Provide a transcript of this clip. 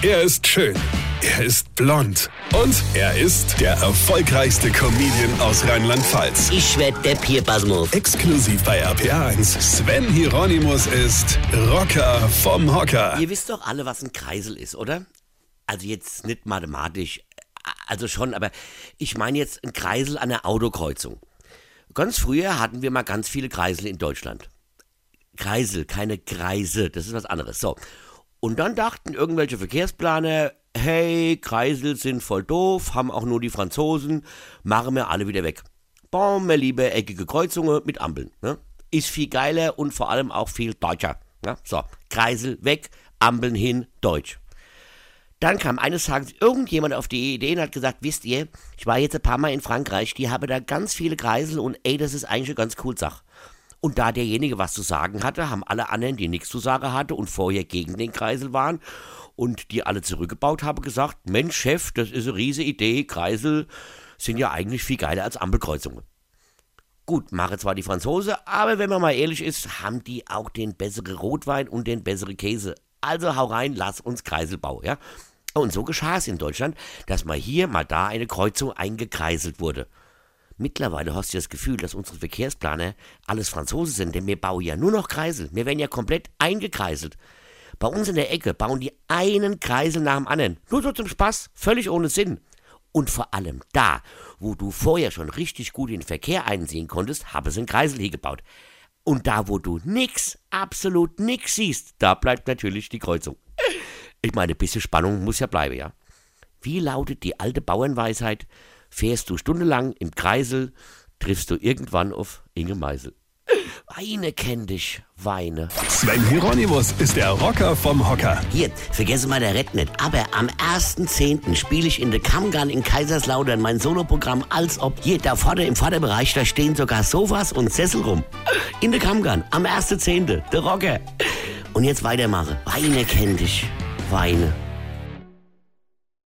Er ist schön. Er ist blond. Und er ist der erfolgreichste Comedian aus Rheinland-Pfalz. Ich werd der Pierpasmus. Exklusiv bei RPA1. Sven Hieronymus ist Rocker vom Hocker. Ihr wisst doch alle, was ein Kreisel ist, oder? Also jetzt nicht mathematisch, also schon, aber ich meine jetzt ein Kreisel an der Autokreuzung. Ganz früher hatten wir mal ganz viele Kreisel in Deutschland. Kreisel, keine Kreise, das ist was anderes. So. Und dann dachten irgendwelche Verkehrsplaner, hey, Kreisel sind voll doof, haben auch nur die Franzosen, machen wir alle wieder weg. Bauen wir lieber eckige Kreuzungen mit Ampeln. Ne? Ist viel geiler und vor allem auch viel deutscher. Ne? So, Kreisel weg, Ampeln hin, deutsch. Dann kam eines Tages irgendjemand auf die Idee und hat gesagt, wisst ihr, ich war jetzt ein paar Mal in Frankreich, die haben da ganz viele Kreisel und ey, das ist eigentlich eine ganz cool Sache. Und da derjenige was zu sagen hatte, haben alle anderen, die nichts zu sagen hatten und vorher gegen den Kreisel waren und die alle zurückgebaut haben, gesagt, Mensch, Chef, das ist eine riesige Idee, Kreisel sind ja eigentlich viel geiler als Ampelkreuzungen. Gut, mache zwar die Franzose, aber wenn man mal ehrlich ist, haben die auch den besseren Rotwein und den besseren Käse. Also hau rein, lass uns Kreisel bauen, ja? Und so geschah es in Deutschland, dass mal hier, mal da eine Kreuzung eingekreiselt wurde. Mittlerweile hast du das Gefühl, dass unsere Verkehrsplaner alles Franzosen sind, denn wir bauen ja nur noch Kreisel. Wir werden ja komplett eingekreiselt. Bei uns in der Ecke bauen die einen Kreisel nach dem anderen. Nur so zum Spaß, völlig ohne Sinn. Und vor allem da, wo du vorher schon richtig gut den Verkehr einsehen konntest, haben sie einen Kreisel hier gebaut. Und da, wo du nix, absolut nix siehst, da bleibt natürlich die Kreuzung. Ich meine, ein bisschen Spannung muss ja bleiben, ja. Wie lautet die alte Bauernweisheit? Fährst du stundenlang im Kreisel, triffst du irgendwann auf Inge Meisel. Weine kenn dich, Weine. Sven Hieronymus ist der Rocker vom Hocker. Hier, vergesse mal der Rett nicht. Aber am 1.10. spiele ich in der Kammgarn in Kaiserslautern mein Soloprogramm als ob. Hier, da vorne im Vorderbereich, da stehen sogar Sofas und Sessel rum. In der Kammgarn, am 1.10. Der Rocker. Und jetzt weitermache. Weine kenn dich, Weine.